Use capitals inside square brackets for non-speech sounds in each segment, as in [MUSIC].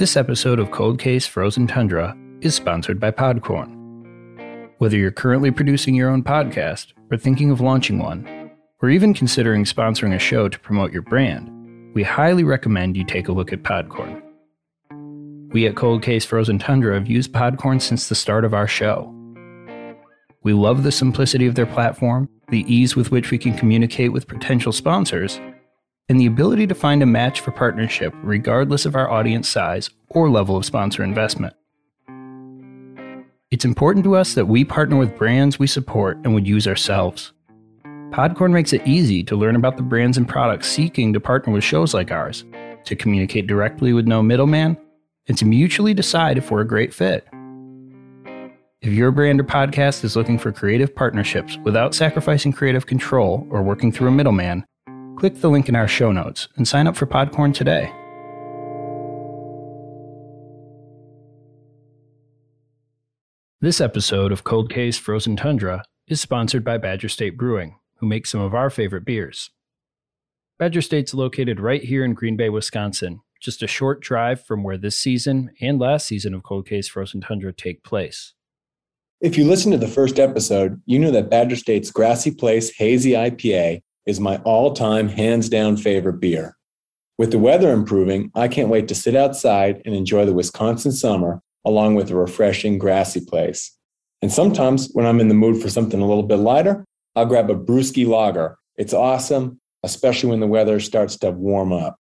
This episode of Cold Case Frozen Tundra is sponsored by Podcorn. Whether you're currently producing your own podcast, or thinking of launching one, or even considering sponsoring a show to promote your brand, we highly recommend you take a look at Podcorn. We at Cold Case Frozen Tundra have used Podcorn since the start of our show. We love the simplicity of their platform, the ease with which we can communicate with potential sponsors, and the ability to find a match for partnership regardless of our audience size or level of sponsor investment. It's important to us that we partner with brands we support and would use ourselves. Podcorn makes it easy to learn about the brands and products seeking to partner with shows like ours, to communicate directly with no middleman, and to mutually decide if we're a great fit. If your brand or podcast is looking for creative partnerships without sacrificing creative control or working through a middleman, click the link in our show notes and sign up for Podcorn today. This episode of Cold Case Frozen Tundra is sponsored by Badger State Brewing, who makes some of our favorite beers. Badger State's located right here in Green Bay, Wisconsin, just a short drive from where this season and last season of Cold Case Frozen Tundra take place. If you listen to the first episode, you know that Badger State's Grassy Place Hazy IPA is my all time hands down favorite beer. With the weather improving, I can't wait to sit outside and enjoy the Wisconsin summer along with a refreshing grassy place. And sometimes when I'm in the mood for something a little bit lighter, I'll grab a brewski lager. It's awesome, especially when the weather starts to warm up.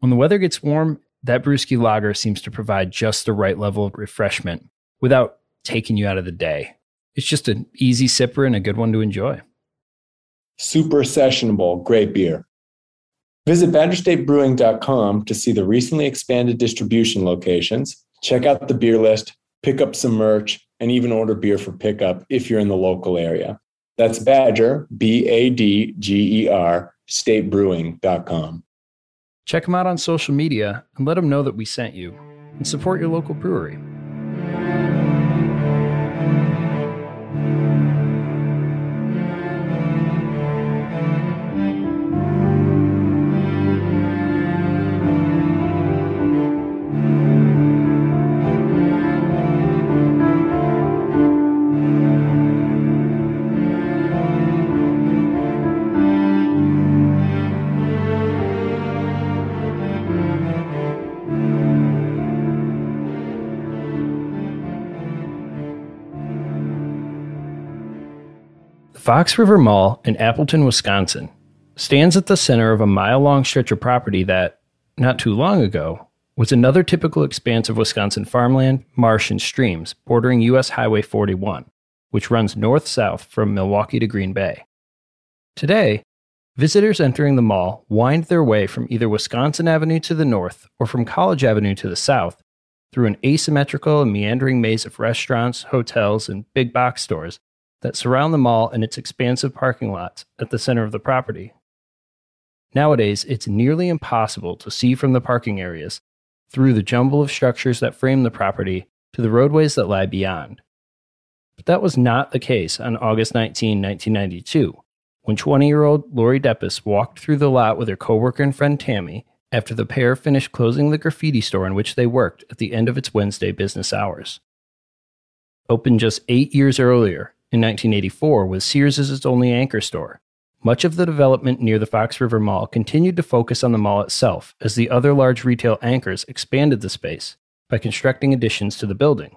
When the weather gets warm, that brewski lager seems to provide just the right level of refreshment without taking you out of the day. It's just an easy sipper and a good one to enjoy. Super sessionable, great beer. Visit BadgerStateBrewing.com to see the recently expanded distribution locations, check out the beer list, pick up some merch, and even order beer for pickup if you're in the local area. That's Badger, B A D G E R, statebrewing.com. Check them out on social media and let them know that we sent you, and support your local brewery. Fox River Mall in Appleton, Wisconsin, stands at the center of a mile long stretch of property that, not too long ago, was another typical expanse of Wisconsin farmland, marsh, and streams bordering U.S. Highway 41, which runs north south from Milwaukee to Green Bay. Today, visitors entering the mall wind their way from either Wisconsin Avenue to the north or from College Avenue to the south through an asymmetrical and meandering maze of restaurants, hotels, and big box stores that surround the mall and its expansive parking lots at the center of the property. Nowadays, it's nearly impossible to see from the parking areas through the jumble of structures that frame the property to the roadways that lie beyond. But that was not the case on August 19, 1992, when 20 year old Lori Depies walked through the lot with her coworker and friend Tammy after the pair finished closing the graffiti store in which they worked at the end of its Wednesday business hours. Opened just eight years earlier, in 1984 with Sears its only anchor store. Much of the development near the Fox River Mall continued to focus on the mall itself as the other large retail anchors expanded the space by constructing additions to the building.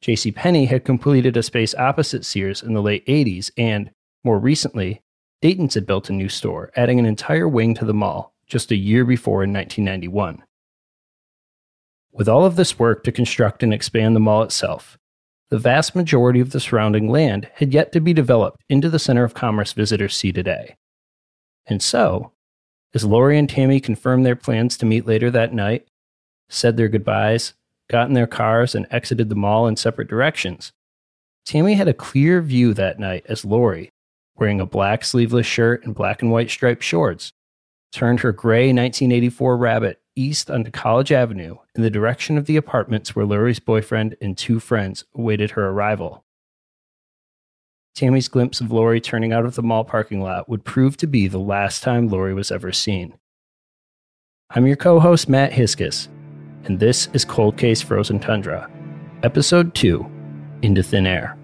J.C. Penney had completed a space opposite Sears in the late 80s and, more recently, Dayton's had built a new store, adding an entire wing to the mall just a year before in 1991. With all of this work to construct and expand the mall itself, the vast majority of the surrounding land had yet to be developed into the center of commerce visitors see today. And so, as Lori and Tammy confirmed their plans to meet later that night, said their goodbyes, got in their cars, and exited the mall in separate directions, Tammy had a clear view that night as Lori, wearing a black sleeveless shirt and black and white striped shorts, turned her gray 1984 rabbit east onto College Avenue in the direction of the apartments where Lori's boyfriend and two friends awaited her arrival. Tammy's glimpse of Lori turning out of the mall parking lot would prove to be the last time Lori was ever seen. I'm your co host, Matt Hiskis, and this is Cold Case Frozen Tundra, Episode 2 Into Thin Air.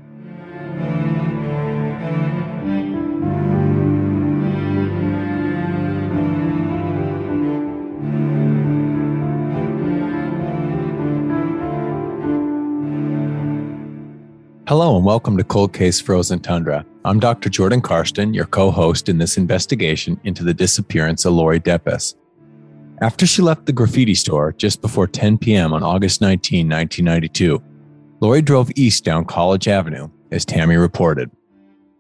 Hello and welcome to Cold Case Frozen Tundra. I'm Dr. Jordan Karsten, your co host in this investigation into the disappearance of Lori Depies. After she left the graffiti store just before 10 p.m. on August 19, 1992, Lori drove east down College Avenue, as Tammy reported.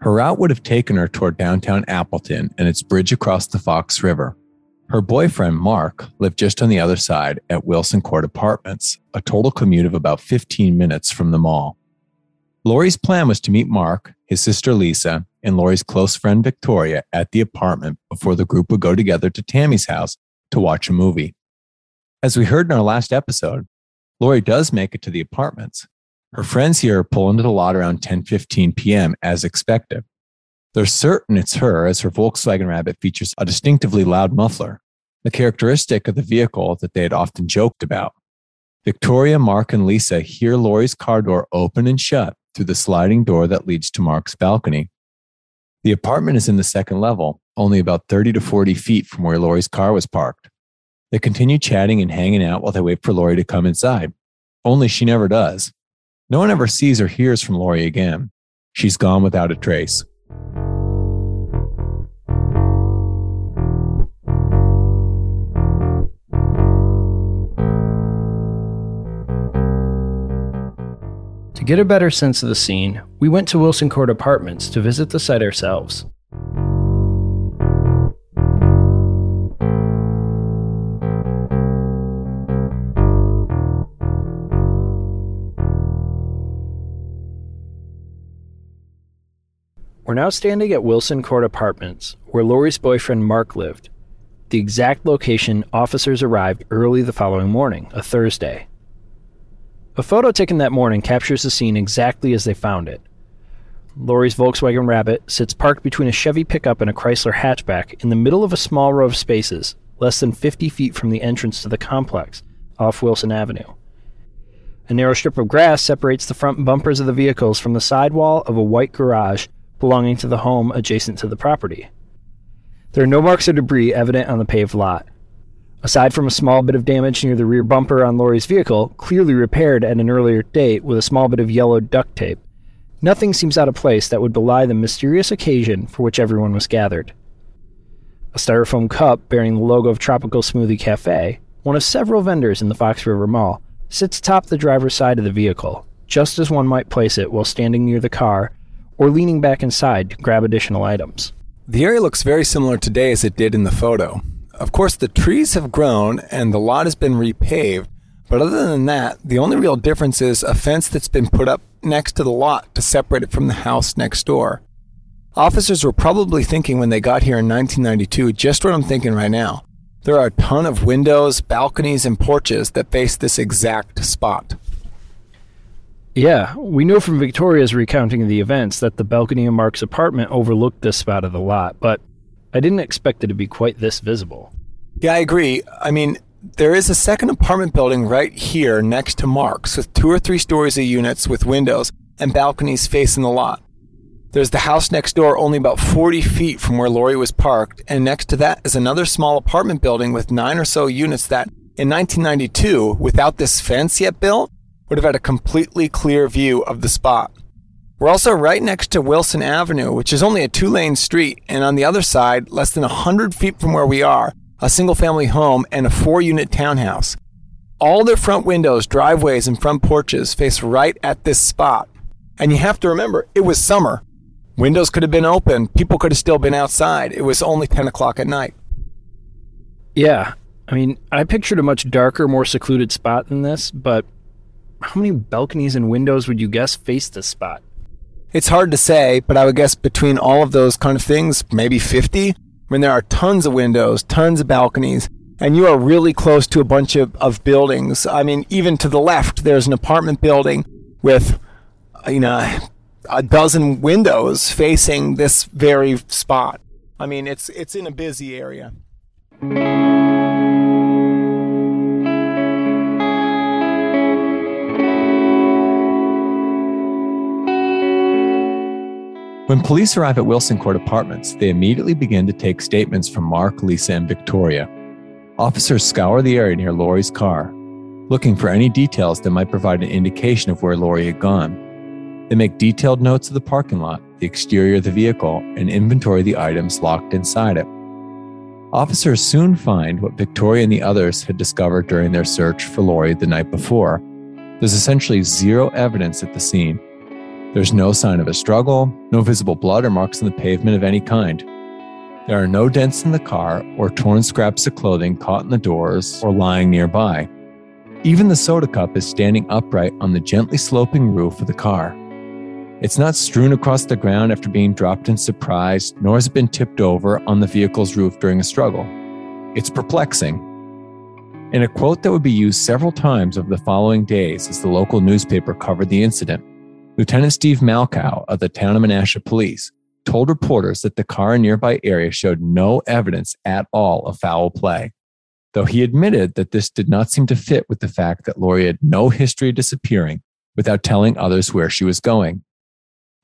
Her route would have taken her toward downtown Appleton and its bridge across the Fox River. Her boyfriend, Mark, lived just on the other side at Wilson Court Apartments, a total commute of about 15 minutes from the mall. Lori's plan was to meet Mark, his sister Lisa, and Lori's close friend Victoria at the apartment before the group would go together to Tammy's house to watch a movie. As we heard in our last episode, Lori does make it to the apartments. Her friends here pull into the lot around 10:15 p.m. as expected. They're certain it's her as her Volkswagen Rabbit features a distinctively loud muffler, a characteristic of the vehicle that they had often joked about. Victoria, Mark, and Lisa hear Lori's car door open and shut through the sliding door that leads to Mark's balcony. The apartment is in the second level, only about 30 to 40 feet from where Lori's car was parked. They continue chatting and hanging out while they wait for Lori to come inside. Only she never does. No one ever sees or hears from Lori again. She's gone without a trace. Get a better sense of the scene, we went to Wilson Court Apartments to visit the site ourselves. We're now standing at Wilson Court Apartments, where Lori's boyfriend Mark lived. The exact location officers arrived early the following morning, a Thursday. A photo taken that morning captures the scene exactly as they found it. Lori's Volkswagen Rabbit sits parked between a Chevy pickup and a Chrysler hatchback in the middle of a small row of spaces, less than 50 feet from the entrance to the complex, off Wilson Avenue. A narrow strip of grass separates the front bumpers of the vehicles from the sidewall of a white garage belonging to the home adjacent to the property. There are no marks of debris evident on the paved lot. Aside from a small bit of damage near the rear bumper on Lori's vehicle, clearly repaired at an earlier date with a small bit of yellow duct tape, nothing seems out of place that would belie the mysterious occasion for which everyone was gathered. A styrofoam cup bearing the logo of Tropical Smoothie Cafe, one of several vendors in the Fox River Mall, sits atop the driver's side of the vehicle, just as one might place it while standing near the car or leaning back inside to grab additional items. The area looks very similar today as it did in the photo. Of course, the trees have grown and the lot has been repaved, but other than that, the only real difference is a fence that's been put up next to the lot to separate it from the house next door. Officers were probably thinking when they got here in 1992 just what I'm thinking right now. There are a ton of windows, balconies, and porches that face this exact spot. Yeah, we know from Victoria's recounting of the events that the balcony of Mark's apartment overlooked this spot of the lot, but I didn't expect it to be quite this visible. Yeah, I agree. I mean, there is a second apartment building right here next to Mark's with two or three stories of units with windows and balconies facing the lot. There's the house next door, only about 40 feet from where Lori was parked, and next to that is another small apartment building with nine or so units that, in 1992, without this fence yet built, would have had a completely clear view of the spot. We're also right next to Wilson Avenue, which is only a two lane street, and on the other side, less than 100 feet from where we are, a single family home and a four unit townhouse. All their front windows, driveways, and front porches face right at this spot. And you have to remember, it was summer. Windows could have been open, people could have still been outside. It was only 10 o'clock at night. Yeah, I mean, I pictured a much darker, more secluded spot than this, but how many balconies and windows would you guess face this spot? It's hard to say, but I would guess between all of those kind of things, maybe 50. I mean, there are tons of windows, tons of balconies, and you are really close to a bunch of, of buildings. I mean, even to the left, there's an apartment building with, you know, a dozen windows facing this very spot. I mean, it's it's in a busy area. When police arrive at Wilson Court Apartments, they immediately begin to take statements from Mark, Lisa, and Victoria. Officers scour the area near Lori's car, looking for any details that might provide an indication of where Lori had gone. They make detailed notes of the parking lot, the exterior of the vehicle, and inventory the items locked inside it. Officers soon find what Victoria and the others had discovered during their search for Lori the night before. There's essentially zero evidence at the scene. There's no sign of a struggle, no visible blood or marks on the pavement of any kind. There are no dents in the car or torn scraps of clothing caught in the doors or lying nearby. Even the soda cup is standing upright on the gently sloping roof of the car. It's not strewn across the ground after being dropped in surprise, nor has it been tipped over on the vehicle's roof during a struggle. It's perplexing. In a quote that would be used several times over the following days as the local newspaper covered the incident, Lieutenant Steve Malkow of the Town of Menasha Police told reporters that the car in nearby area showed no evidence at all of foul play, though he admitted that this did not seem to fit with the fact that Lori had no history of disappearing without telling others where she was going.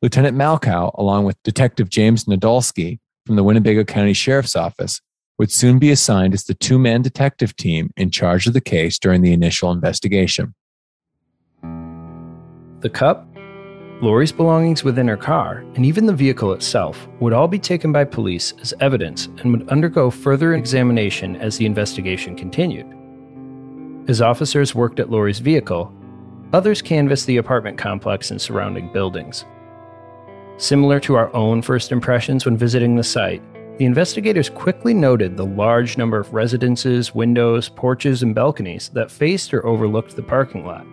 Lieutenant Malkow, along with Detective James Nadolski from the Winnebago County Sheriff's Office, would soon be assigned as the two man detective team in charge of the case during the initial investigation. The cup Lori's belongings within her car, and even the vehicle itself, would all be taken by police as evidence and would undergo further examination as the investigation continued. As officers worked at Lori's vehicle, others canvassed the apartment complex and surrounding buildings. Similar to our own first impressions when visiting the site, the investigators quickly noted the large number of residences, windows, porches, and balconies that faced or overlooked the parking lot.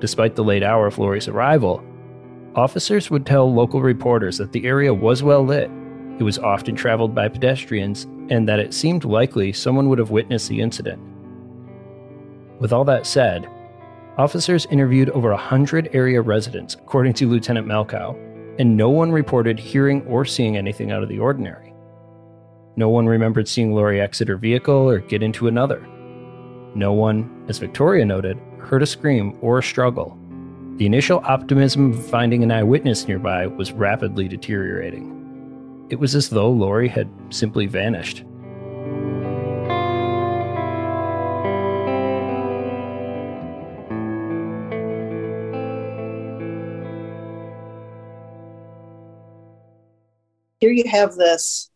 Despite the late hour of Lori's arrival, Officers would tell local reporters that the area was well lit, it was often traveled by pedestrians, and that it seemed likely someone would have witnessed the incident. With all that said, officers interviewed over 100 area residents, according to Lieutenant Malkow, and no one reported hearing or seeing anything out of the ordinary. No one remembered seeing Lori exit her vehicle or get into another. No one, as Victoria noted, heard a scream or a struggle, the initial optimism of finding an eyewitness nearby was rapidly deteriorating. It was as though Lori had simply vanished. Here you have this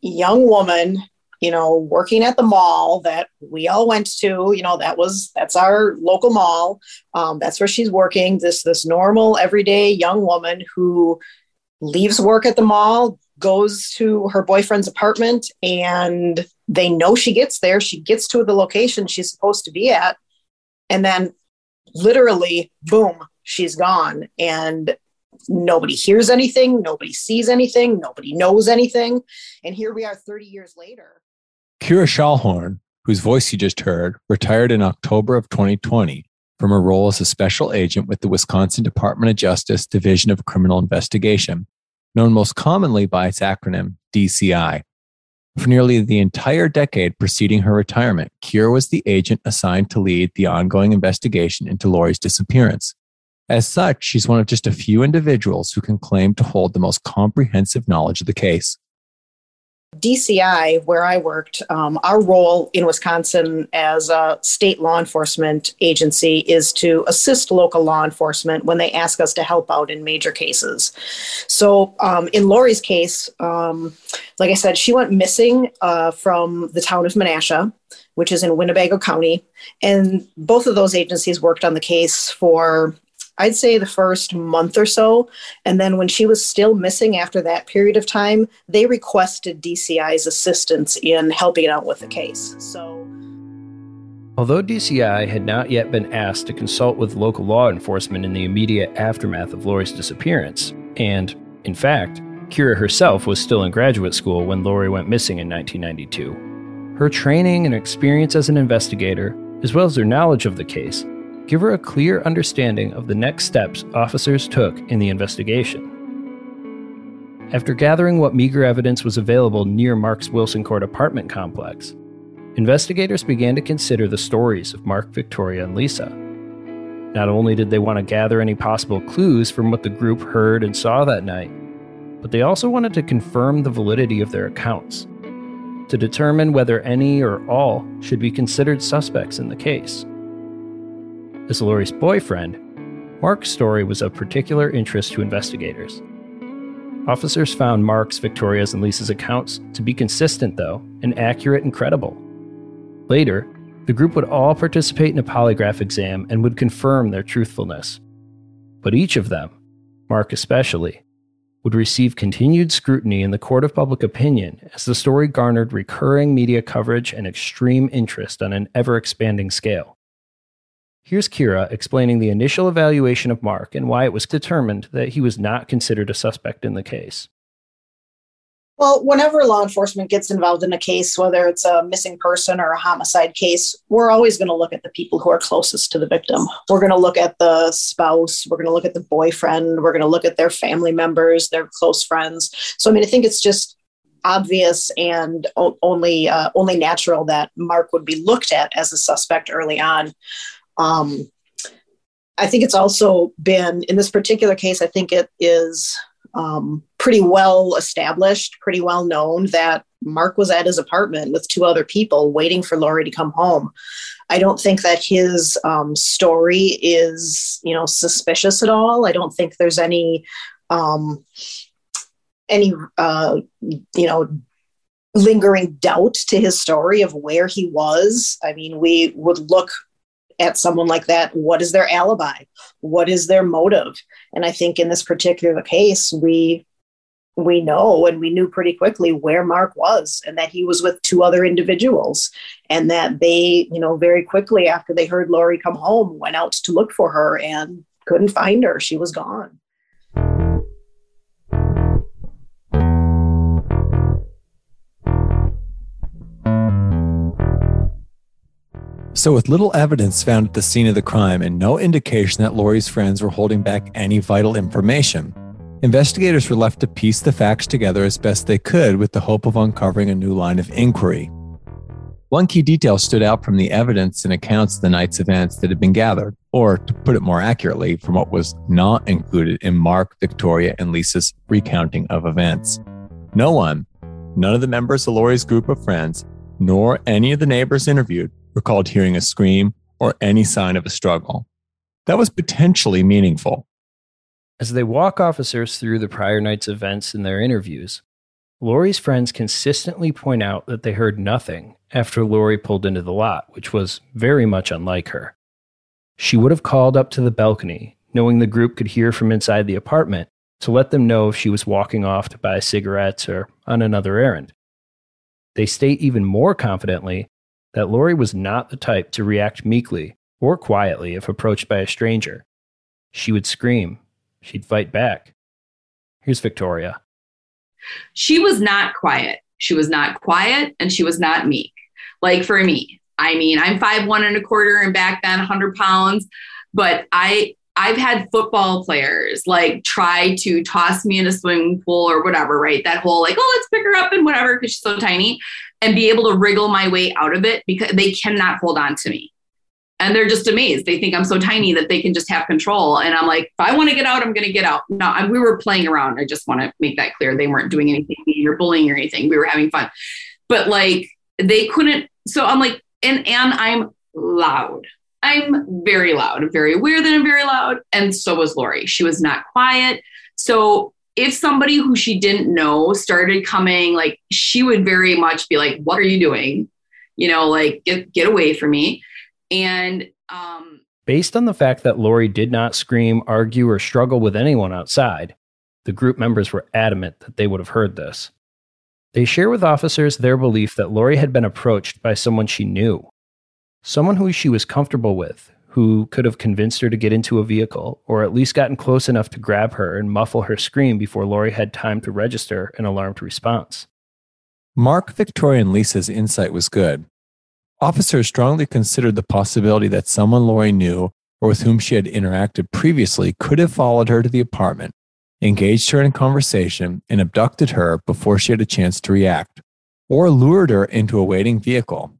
young woman you know, working at the mall that we all went to, you know, that was that's our local mall. Um, that's where she's working. This this normal everyday young woman who leaves work at the mall, goes to her boyfriend's apartment, and they know she gets there. She gets to the location she's supposed to be at, and then literally, boom, she's gone. And nobody hears anything, nobody sees anything, nobody knows anything. And here we are 30 years later. Kira Schallhorn, whose voice you just heard, retired in October of 2020 from her role as a special agent with the Wisconsin Department of Justice Division of Criminal Investigation, known most commonly by its acronym DCI. For nearly the entire decade preceding her retirement, Kira was the agent assigned to lead the ongoing investigation into Lori's disappearance. As such, she's one of just a few individuals who can claim to hold the most comprehensive knowledge of the case. DCI, where I worked, um, our role in Wisconsin as a state law enforcement agency is to assist local law enforcement when they ask us to help out in major cases. So, um, in Lori's case, um, like I said, she went missing uh, from the town of Menasha, which is in Winnebago County. And both of those agencies worked on the case for I'd say the first month or so. And then when she was still missing after that period of time, they requested DCI's assistance in helping out with the case. So. Although DCI had not yet been asked to consult with local law enforcement in the immediate aftermath of Lori's disappearance, and, in fact, Kira herself was still in graduate school when Lori went missing in 1992. Her training and experience as an investigator, as well as her knowledge of the case, give her a clear understanding of the next steps officers took in the investigation. After gathering what meager evidence was available near Mark's Wilson Court apartment complex, investigators began to consider the stories of Mark, Victoria, and Lisa. Not only did they want to gather any possible clues from what the group heard and saw that night, but they also wanted to confirm the validity of their accounts, to determine whether any or all should be considered suspects in the case. As Lori's boyfriend, Mark's story was of particular interest to investigators. Officers found Mark's, Victoria's, and Lisa's accounts to be consistent, though, and accurate and credible. Later, the group would all participate in a polygraph exam and would confirm their truthfulness. But each of them, Mark especially, would receive continued scrutiny in the court of public opinion as the story garnered recurring media coverage and extreme interest on an ever expanding scale. Here's Kira explaining the initial evaluation of Mark and why it was determined that he was not considered a suspect in the case. Well, whenever law enforcement gets involved in a case, whether it's a missing person or a homicide case, we're always going to look at the people who are closest to the victim. We're going to look at the spouse, we're going to look at the boyfriend, we're going to look at their family members, their close friends. So, I mean, I think it's just obvious and only uh, only natural that Mark would be looked at as a suspect early on. Um, I think it's also been in this particular case. I think it is um, pretty well established, pretty well known that Mark was at his apartment with two other people waiting for Lori to come home. I don't think that his um, story is, you know, suspicious at all. I don't think there's any, um, any, uh, you know, lingering doubt to his story of where he was. I mean, we would look at someone like that what is their alibi? What is their motive? And i think in this particular case we we know and we knew pretty quickly where mark was and that he was with two other individuals and that they you know very quickly after they heard lori come home went out to look for her and couldn't find her. She was gone So, with little evidence found at the scene of the crime and no indication that Lori's friends were holding back any vital information, investigators were left to piece the facts together as best they could with the hope of uncovering a new line of inquiry. One key detail stood out from the evidence and accounts of the night's events that had been gathered, or to put it more accurately, from what was not included in Mark, Victoria, and Lisa's recounting of events. No one, none of the members of Lori's group of friends, nor any of the neighbors interviewed recalled hearing a scream or any sign of a struggle. That was potentially meaningful. As they walk officers through the prior night's events in their interviews, Lori's friends consistently point out that they heard nothing after Lori pulled into the lot, which was very much unlike her. She would have called up to the balcony, knowing the group could hear from inside the apartment, to let them know if she was walking off to buy cigarettes or on another errand. They state even more confidently that Lori was not the type to react meekly or quietly if approached by a stranger. She would scream, she'd fight back. Here's Victoria. She was not quiet. She was not quiet and she was not meek. Like for me, I mean, I'm five one and a quarter and back then 100 pounds, but I I've had football players like try to toss me in a swimming pool or whatever, right? That whole like, oh, let's pick her up and whatever because she's so tiny and be able to wriggle my way out of it because they cannot hold on to me. And they're just amazed. They think I'm so tiny that they can just have control. And I'm like, if I want to get out, I'm going to get out. No, I, we were playing around. I just want to make that clear. They weren't doing anything or bullying or anything. We were having fun. But like, they couldn't. So I'm like, and and I'm loud. I'm very loud. I'm very aware that I'm very loud. And so was Lori. She was not quiet. So if somebody who she didn't know started coming, like she would very much be like, "What are you doing?" You know, like get get away from me. And um, based on the fact that Lori did not scream, argue, or struggle with anyone outside, the group members were adamant that they would have heard this. They share with officers their belief that Lori had been approached by someone she knew, someone who she was comfortable with, who could have convinced her to get into a vehicle, or at least gotten close enough to grab her and muffle her scream before Lori had time to register an alarmed response. Mark, Victoria, and Lisa's insight was good. Officers strongly considered the possibility that someone Lori knew or with whom she had interacted previously could have followed her to the apartment, engaged her in conversation, and abducted her before she had a chance to react, or lured her into a waiting vehicle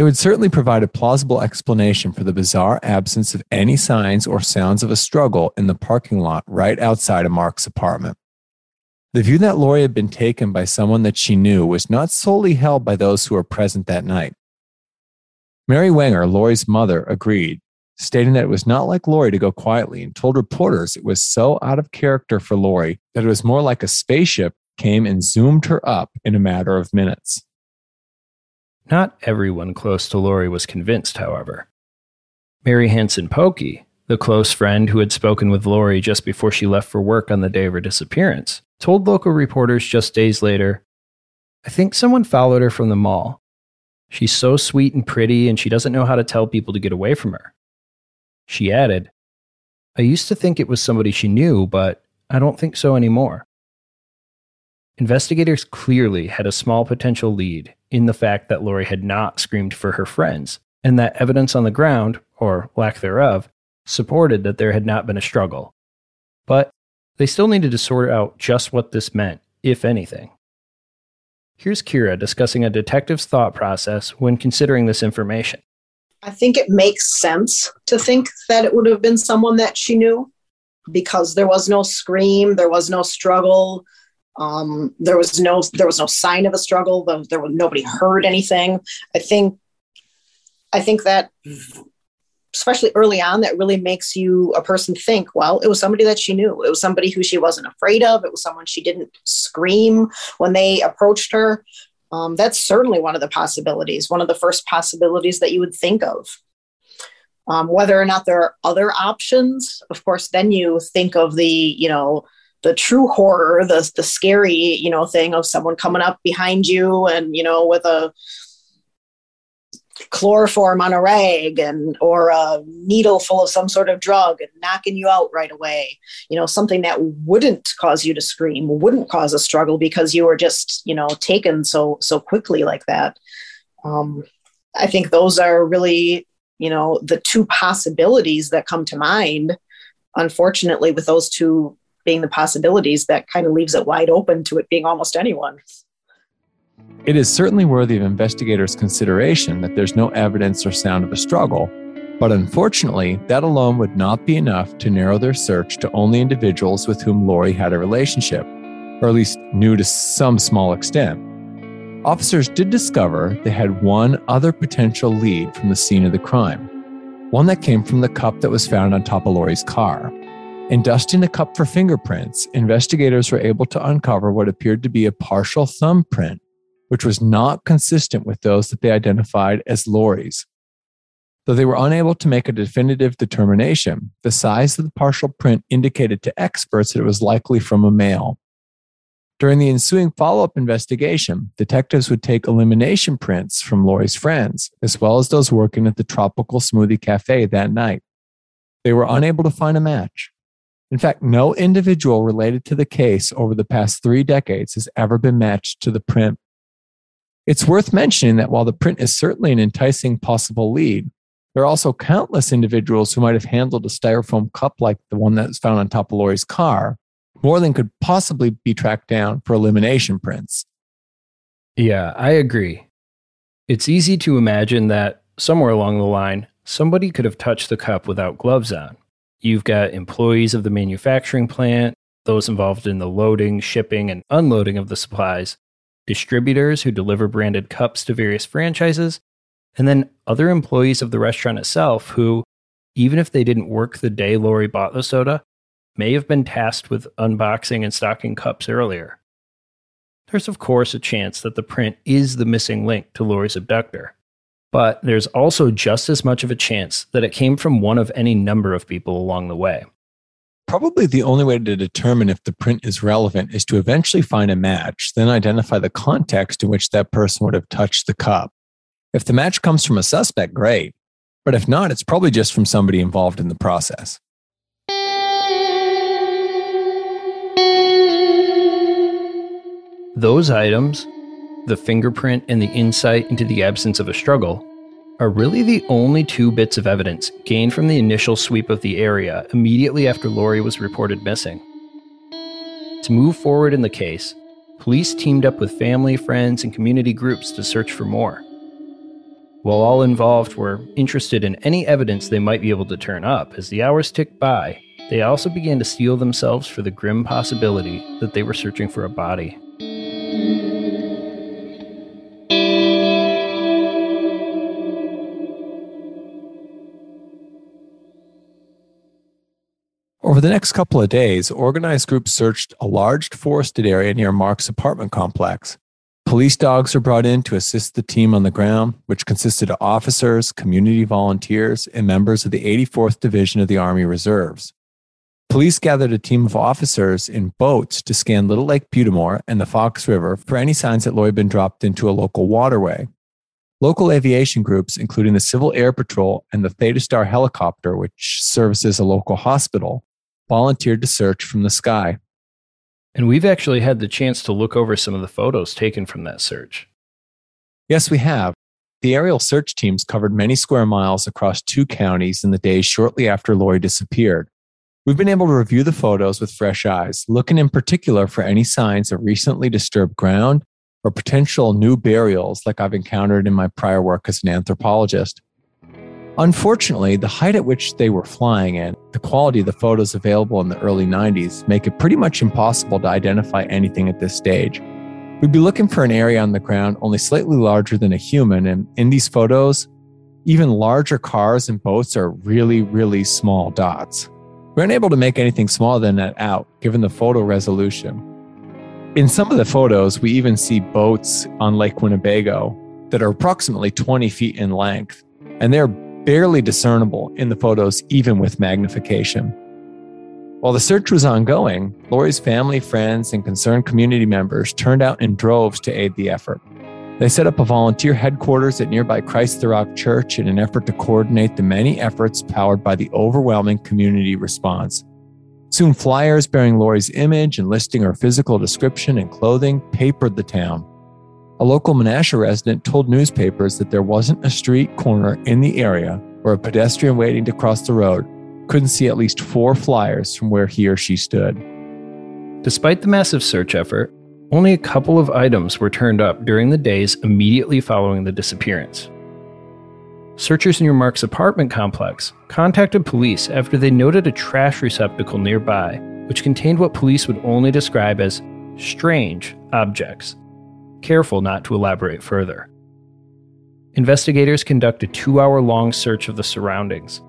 It would certainly provide a plausible explanation for the bizarre absence of any signs or sounds of a struggle in the parking lot right outside of Mark's apartment. The view that Lori had been taken by someone that she knew was not solely held by those who were present that night. Mary Wenger, Lori's mother, agreed, stating that it was not like Lori to go quietly and told reporters it was so out of character for Lori that it was more like a spaceship came and zoomed her up in a matter of minutes. Not everyone close to Lori was convinced, however. Mary Hanson Pokey, the close friend who had spoken with Lori just before she left for work on the day of her disappearance, told local reporters just days later I think someone followed her from the mall. She's so sweet and pretty, and she doesn't know how to tell people to get away from her. She added, I used to think it was somebody she knew, but I don't think so anymore. Investigators clearly had a small potential lead in the fact that Lori had not screamed for her friends, and that evidence on the ground, or lack thereof, supported that there had not been a struggle. But they still needed to sort out just what this meant, if anything. Here's Kira discussing a detective's thought process when considering this information. I think it makes sense to think that it would have been someone that she knew because there was no scream, there was no struggle, um, there was no there was no sign of a struggle. There, there was nobody heard anything. I think I think that especially early on, that really makes you a person think, well, it was somebody that she knew. It was somebody who she wasn't afraid of. It was someone she didn't scream when they approached her. Um, that's certainly one of the possibilities, one of the first possibilities that you would think of. Um, whether or not there are other options, of course, then you think of the, you know, the true horror, the the scary, you know, thing of someone coming up behind you and, you know, with a chloroform on a rag and or a needle full of some sort of drug and knocking you out right away. You know something that wouldn't cause you to scream wouldn't cause a struggle because you were just you know taken so so quickly like that. Um, i think those are really you know the two possibilities that come to mind unfortunately with those two being the possibilities that kind of leaves it wide open to it being almost anyone it is certainly worthy of investigators' consideration that there's no evidence or sound of a struggle, but unfortunately, that alone would not be enough to narrow their search to only individuals with whom Lori had a relationship, or at least knew to some small extent. Officers did discover they had one other potential lead from the scene of the crime, one that came from the cup that was found on top of Lori's car. In dusting the cup for fingerprints, investigators were able to uncover what appeared to be a partial thumbprint which was not consistent with those that they identified as Lori's. Though they were unable to make a definitive determination, the size of the partial print indicated to experts that it was likely from a male. During the ensuing follow up investigation, detectives would take elimination prints from Lori's friends, as well as those working at the Tropical Smoothie Cafe that night. They were unable to find a match. In fact, no individual related to the case over the past three decades has ever been matched to the print it's worth mentioning that while the print is certainly an enticing possible lead, there are also countless individuals who might have handled a styrofoam cup like the one that was found on top of Lori's car more than could possibly be tracked down for elimination prints. Yeah, I agree. It's easy to imagine that somewhere along the line, somebody could have touched the cup without gloves on. You've got employees of the manufacturing plant, those involved in the loading, shipping, and unloading of the supplies, distributors who deliver branded cups to various franchises, and then other employees of the restaurant itself who, even if they didn't work the day Lori bought the soda, may have been tasked with unboxing and stocking cups earlier. There's, of course, a chance that the print is the missing link to Lori's abductor. But there's also just as much of a chance that it came from one of any number of people along the way. Probably the only way to determine if the print is relevant is to eventually find a match, then identify the context in which that person would have touched the cup. If the match comes from a suspect, great. But if not, it's probably just from somebody involved in the process. Those items, the fingerprint and the insight into the absence of a struggle, are really the only two bits of evidence gained from the initial sweep of the area immediately after Lori was reported missing. To move forward in the case, police teamed up with family, friends, and community groups to search for more. While all involved were interested in any evidence they might be able to turn up, as the hours ticked by, they also began to steel themselves for the grim possibility that they were searching for a body. Over the next couple of days, organized groups searched a large forested area near Mark's apartment complex. Police dogs were brought in to assist the team on the ground, which consisted of officers, community volunteers, and members of the 84th Division of the Army Reserves. Police gathered a team of officers in boats to scan Little Lake Butte-des-Morts and the Fox River for any signs that Lori had been dropped into a local waterway. Local aviation groups, including the Civil Air Patrol and the ThedaStar helicopter, which services a local hospital, volunteered to search from the sky. And we've actually had the chance to look over some of the photos taken from that search. Yes, we have. The aerial search teams covered many square miles across two counties in the days shortly after Lori disappeared. We've been able to review the photos with fresh eyes, looking in particular for any signs of recently disturbed ground or potential new burials like I've encountered in my prior work as an anthropologist. Unfortunately, the height at which they were flying and the quality of the photos available in the early 90s make it pretty much impossible to identify anything at this stage. We'd be looking for an area on the ground only slightly larger than a human, and in these photos, even larger cars and boats are really, really small dots. We aren't able to make anything smaller than that out, given the photo resolution. In some of the photos, we even see boats on Lake Winnebago that are approximately 20 feet in length, and they're barely discernible in the photos, even with magnification. While the search was ongoing, Lori's family, friends, and concerned community members turned out in droves to aid the effort. They set up a volunteer headquarters at nearby Christ the Rock Church in an effort to coordinate the many efforts powered by the overwhelming community response. Soon, flyers bearing Lori's image and listing her physical description and clothing papered the town. A local Menasha resident told newspapers that there wasn't a street corner in the area where a pedestrian waiting to cross the road couldn't see at least four flyers from where he or she stood. Despite the massive search effort, only a couple of items were turned up during the days immediately following the disappearance. Searchers near Mark's apartment complex contacted police after they noted a trash receptacle nearby, which contained what police would only describe as strange objects careful not to elaborate further. Investigators conduct a two hour long search of the surroundings.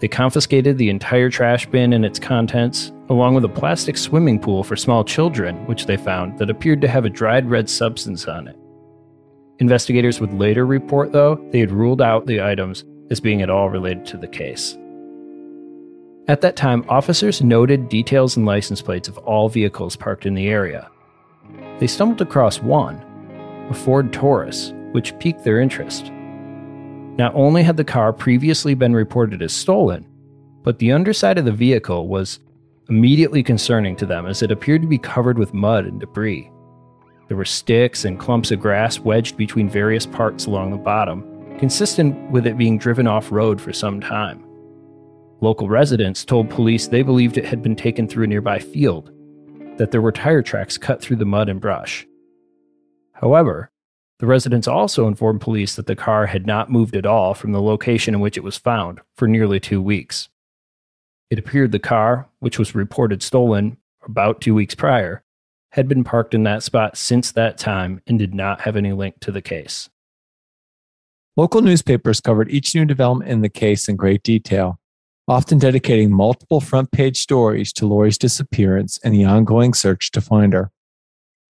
They confiscated the entire trash bin and its contents, along with a plastic swimming pool for small children, which they found that appeared to have a dried red substance on it. Investigators would later report, though, they had ruled out the items as being at all related to the case. At that time, officers noted details and license plates of all vehicles parked in the area, they stumbled across one, a Ford Taurus, which piqued their interest. Not only had the car previously been reported as stolen, but the underside of the vehicle was immediately concerning to them as it appeared to be covered with mud and debris. There were sticks and clumps of grass wedged between various parts along the bottom, consistent with it being driven off road for some time. Local residents told police they believed it had been taken through a nearby field that there were tire tracks cut through the mud and brush. However, the residents also informed police that the car had not moved at all from the location in which it was found for nearly two weeks. It appeared the car, which was reported stolen about two weeks prior, had been parked in that spot since that time and did not have any link to the case. Local newspapers covered each new development in the case in great detail, often dedicating multiple front page stories to Lori's disappearance and the ongoing search to find her.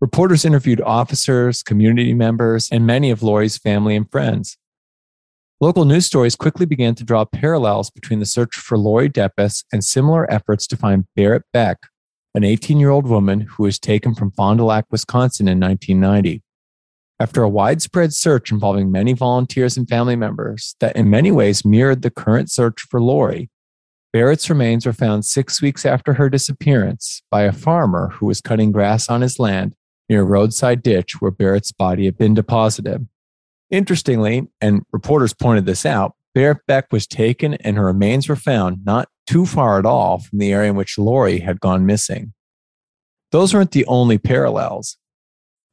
Reporters interviewed officers, community members, and many of Lori's family and friends. Local news stories quickly began to draw parallels between the search for Lori Depies and similar efforts to find Barrett Beck, an 18 year old woman who was taken from Fond du Lac, Wisconsin in 1990. After a widespread search involving many volunteers and family members that in many ways mirrored the current search for Lori, Barrett's remains were found six weeks after her disappearance by a farmer who was cutting grass on his land near a roadside ditch where Barrett's body had been deposited. Interestingly, and reporters pointed this out, Barrett Beck was taken and her remains were found not too far at all from the area in which Lori had gone missing. Those weren't the only parallels.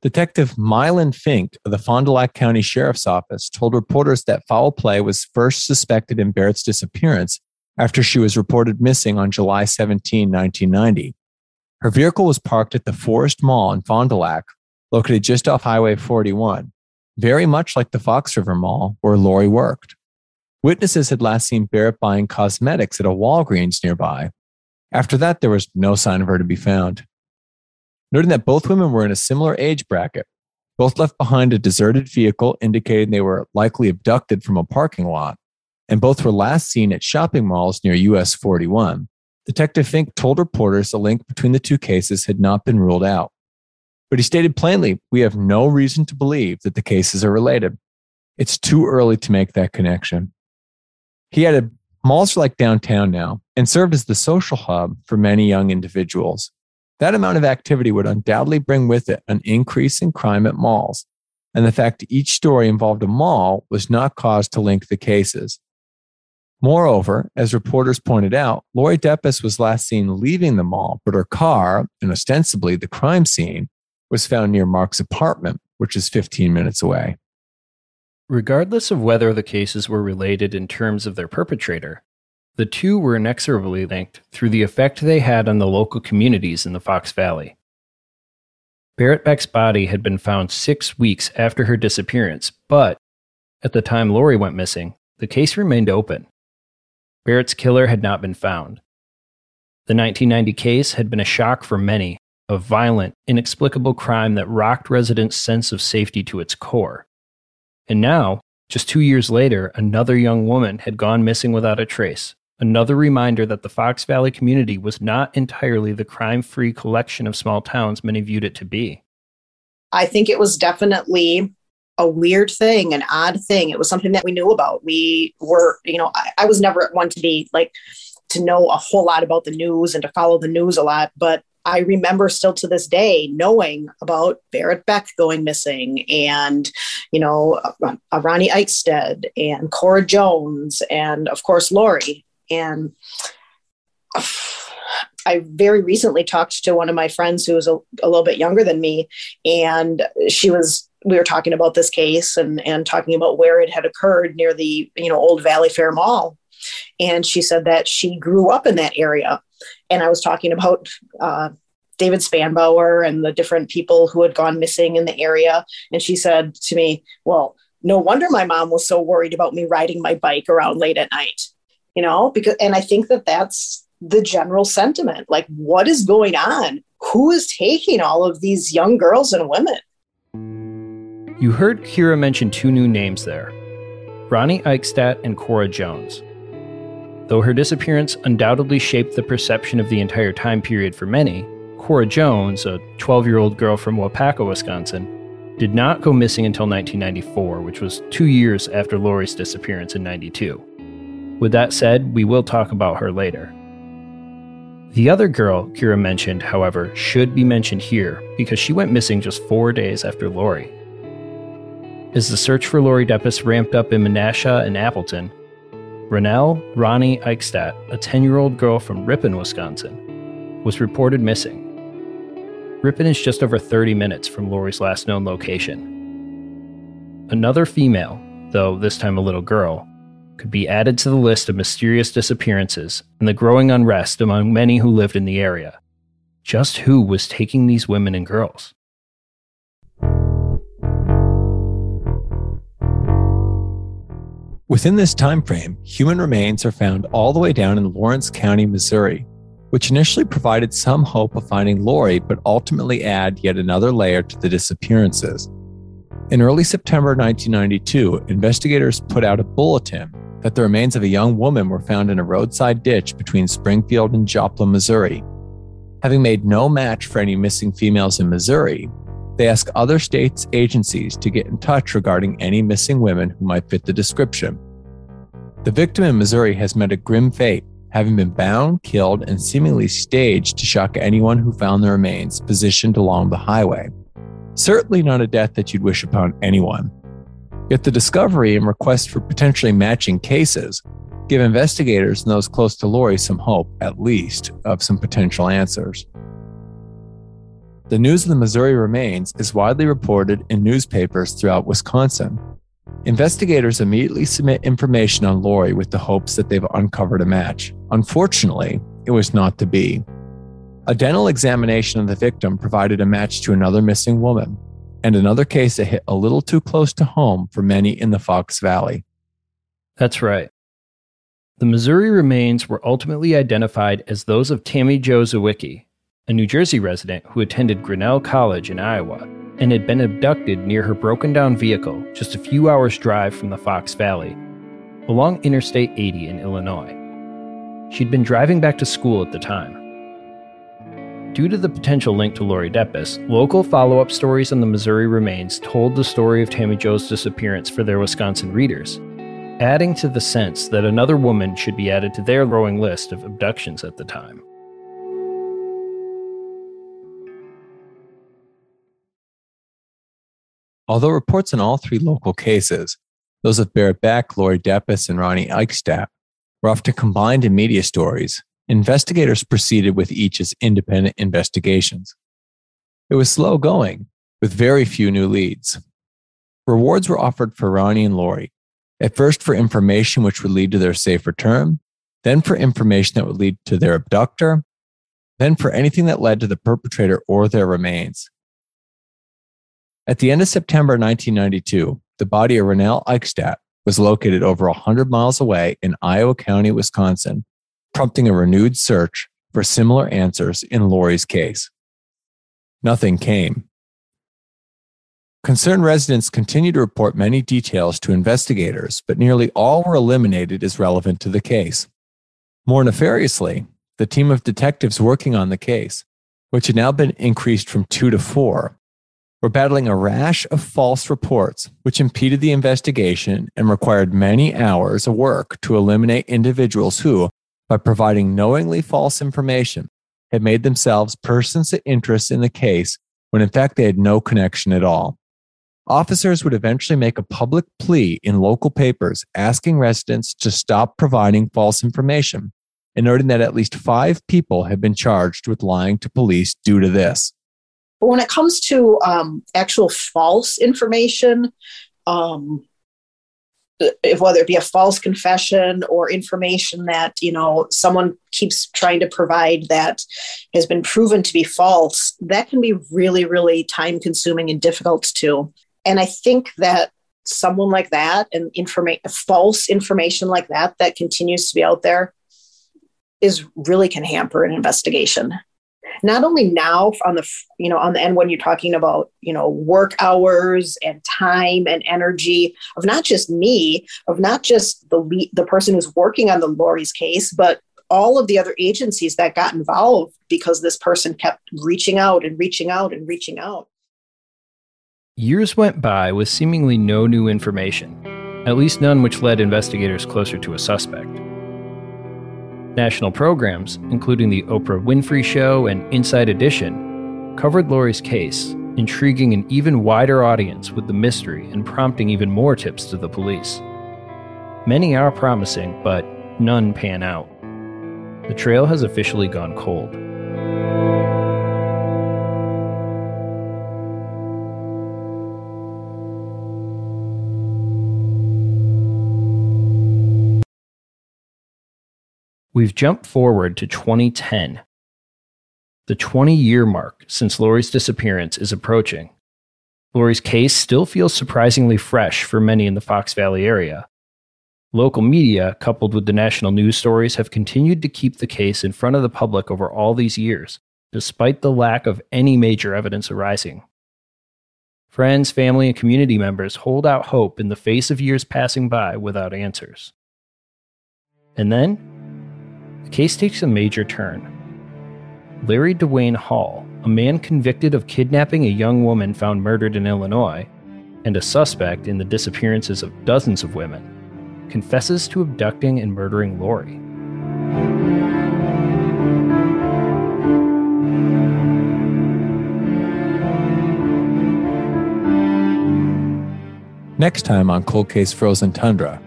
Detective Mylan Fink of the Fond du Lac County Sheriff's Office told reporters that foul play was first suspected in Barrett's disappearance after she was reported missing on July 17, 1990. Her vehicle was parked at the Forest Mall in Fond du Lac, located just off Highway 41, very much like the Fox River Mall where Lori worked. Witnesses had last seen Barrett buying cosmetics at a Walgreens nearby. After that, there was no sign of her to be found. Noting that both women were in a similar age bracket, both left behind a deserted vehicle indicating they were likely abducted from a parking lot, and both were last seen at shopping malls near US 41. Detective Fink told reporters the link between the two cases had not been ruled out. But he stated plainly, we have no reason to believe that the cases are related. It's too early to make that connection. He added, malls are like downtown now and serve as the social hub for many young individuals. That amount of activity would undoubtedly bring with it an increase in crime at malls. And the fact each story involved a mall was not cause to link the cases. Moreover, as reporters pointed out, Lori Depies was last seen leaving the mall, but her car, and ostensibly the crime scene, was found near Mark's apartment, which is 15 minutes away. Regardless of whether the cases were related in terms of their perpetrator, the two were inexorably linked through the effect they had on the local communities in the Fox Valley. Barrett Beck's body had been found six weeks after her disappearance, but at the time Lori went missing, the case remained open. Barrett's killer had not been found. The 1990 case had been a shock for many, a violent, inexplicable crime that rocked residents' sense of safety to its core. And now, just two years later, another young woman had gone missing without a trace. Another reminder that the Fox Valley community was not entirely the crime free collection of small towns many viewed it to be. I think it was definitely a weird thing, an odd thing. It was something that we knew about. We were, you know, I, I was never one to be like, to know a whole lot about the news and to follow the news a lot, but I remember still to this day knowing about Barrett Beck going missing and, you know, uh, uh, Ronnie Eichstedt and Cora Jones and, of course, Lori. And uh, [SIGHS] I very recently talked to one of my friends who was a, a little bit younger than me, and she was we were talking about this case and and talking about where it had occurred near the you know old Valley Fair Mall, and she said that she grew up in that area and I was talking about uh, David Spanbauer and the different people who had gone missing in the area. And she said to me, Well, no wonder my mom was so worried about me riding my bike around late at night, you know, because, and I think that that's the general sentiment. Like, what is going on? Who is taking all of these young girls and women? You heard Kira mention two new names there Ronnie Eichstedt and Cora Jones. Though her disappearance undoubtedly shaped the perception of the entire time period for many, Cora Jones, a 12 year old girl from Waupaca, Wisconsin, did not go missing until 1994, which was two years after Lori's disappearance in 92. With that said, we will talk about her later. The other girl Kira mentioned, however, should be mentioned here because she went missing just four days after Lori. As the search for Lori Depies ramped up in Menasha and Appleton, Ronelle Ronnie Eichstedt, a 10 year old girl from Ripon, Wisconsin, was reported missing. Ripon is just over 30 minutes from Lori's last known location. Another female, though this time a little girl, could be added to the list of mysterious disappearances and the growing unrest among many who lived in the area. Just who was taking these women and girls? Within this time frame, human remains are found all the way down in Lawrence County, Missouri, which initially provided some hope of finding Lori, but ultimately add yet another layer to the disappearances. In early September 1992, investigators put out a bulletin that the remains of a young woman were found in a roadside ditch between Springfield and Joplin, Missouri. Having made no match for any missing females in Missouri, they ask other states' agencies to get in touch regarding any missing women who might fit the description. The victim in Missouri has met a grim fate, having been bound, killed, and seemingly staged to shock anyone who found the remains positioned along the highway. Certainly not a death that you'd wish upon anyone. Yet the discovery and request for potentially matching cases give investigators and those close to Lori some hope, at least, of some potential answers. The news of the Missouri remains is widely reported in newspapers throughout Wisconsin. Investigators immediately submit information on Lori with the hopes that they've uncovered a match. Unfortunately, it was not to be. A dental examination of the victim provided a match to another missing woman, and another case that hit a little too close to home for many in the Fox Valley. That's right. The Missouri remains were ultimately identified as those of Tammy Jo Zywicki, a New Jersey resident who attended Grinnell College in Iowa and had been abducted near her broken down vehicle just a few hours' drive from the Fox Valley, along Interstate 80 in Illinois. She'd been driving back to school at the time. Due to the potential link to Lori Depies, local follow up stories on the Missouri remains told the story of Tammy Jo's disappearance for their Wisconsin readers, adding to the sense that another woman should be added to their growing list of abductions at the time. Although reports in all three local cases, those of Barrett Beck, Lori Depies, and Ronnie Eichstedt, were often combined in media stories, investigators proceeded with each as independent investigations. It was slow going, with very few new leads. Rewards were offered for Ronnie and Lori, at first for information which would lead to their safe return, then for information that would lead to their abductor, then for anything that led to the perpetrator or their remains. At the end of September 1992, the body of Ronelle Eichstedt was located over 100 miles away in Iowa County, Wisconsin, prompting a renewed search for similar answers in Lori's case. Nothing came. Concerned residents continued to report many details to investigators, but nearly all were eliminated as relevant to the case. More nefariously, the team of detectives working on the case, which had now been increased from two to four, were battling a rash of false reports, which impeded the investigation and required many hours of work to eliminate individuals who, by providing knowingly false information, had made themselves persons of interest in the case when in fact they had no connection at all. Officers would eventually make a public plea in local papers asking residents to stop providing false information and noting that at least five people had been charged with lying to police due to this. But when it comes to um, actual false information, um, if whether it be a false confession or information that you know someone keeps trying to provide that has been proven to be false that can be really really time consuming and difficult to. And i think that someone like that and information false information like that that continues to be out there is really can hamper an investigation not only now on the you know on the end when you're talking about you know work hours and time and energy of not just me of not just the lead, the person who's working on the Lori's case but all of the other agencies that got involved because this person kept reaching out and reaching out and reaching out Years went by with seemingly no new information, at least none which led investigators closer to a suspect. National programs, including The Oprah Winfrey Show and Inside Edition, covered Lori's case, intriguing an even wider audience with the mystery and prompting even more tips to the police. Many are promising, but none pan out. The trail has officially gone cold. We've jumped forward to 2010. The 20 year mark since Lori's disappearance is approaching. Lori's case still feels surprisingly fresh for many in the Fox Valley area. Local media, coupled with the national news stories, have continued to keep the case in front of the public over all these years, despite the lack of any major evidence arising. Friends, family, and community members hold out hope in the face of years passing by without answers. And then, the case takes a major turn. Larry Dwayne Hall, a man convicted of kidnapping a young woman found murdered in Illinois, and a suspect in the disappearances of dozens of women, confesses to abducting and murdering Lori. Next time on Cold Case Frozen Tundra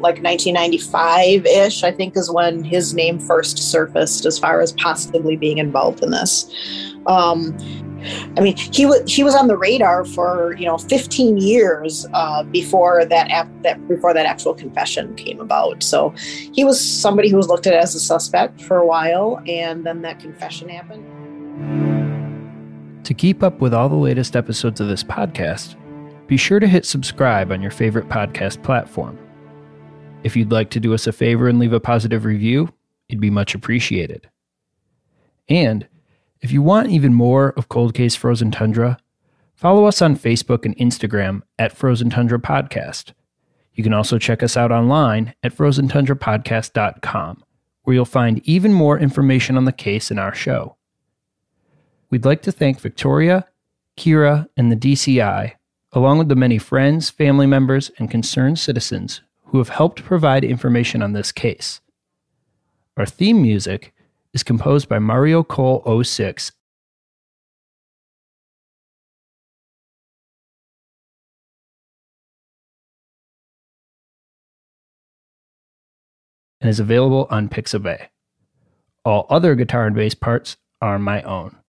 like 1995 ish, I think, is when his name first surfaced as far as possibly being involved in this. Um, I mean, he was he was on the radar for you know 15 years uh, before that ap- that before that actual confession came about. So he was somebody who was looked at as a suspect for a while, and then that confession happened. To keep up with all the latest episodes of this podcast, be sure to hit subscribe on your favorite podcast platform. If you'd like to do us a favor and leave a positive review, it'd be much appreciated. And if you want even more of Cold Case Frozen Tundra, follow us on Facebook and Instagram at Frozen Tundra Podcast. You can also check us out online at frozentundrapodcast.com, where you'll find even more information on the case in our show. We'd like to thank Victoria, Kira, and the DCI, along with the many friends, family members, and concerned citizens who have helped provide information on this case. Our theme music is composed by Mario Cole 06 and is available on Pixabay. All other guitar and bass parts are my own.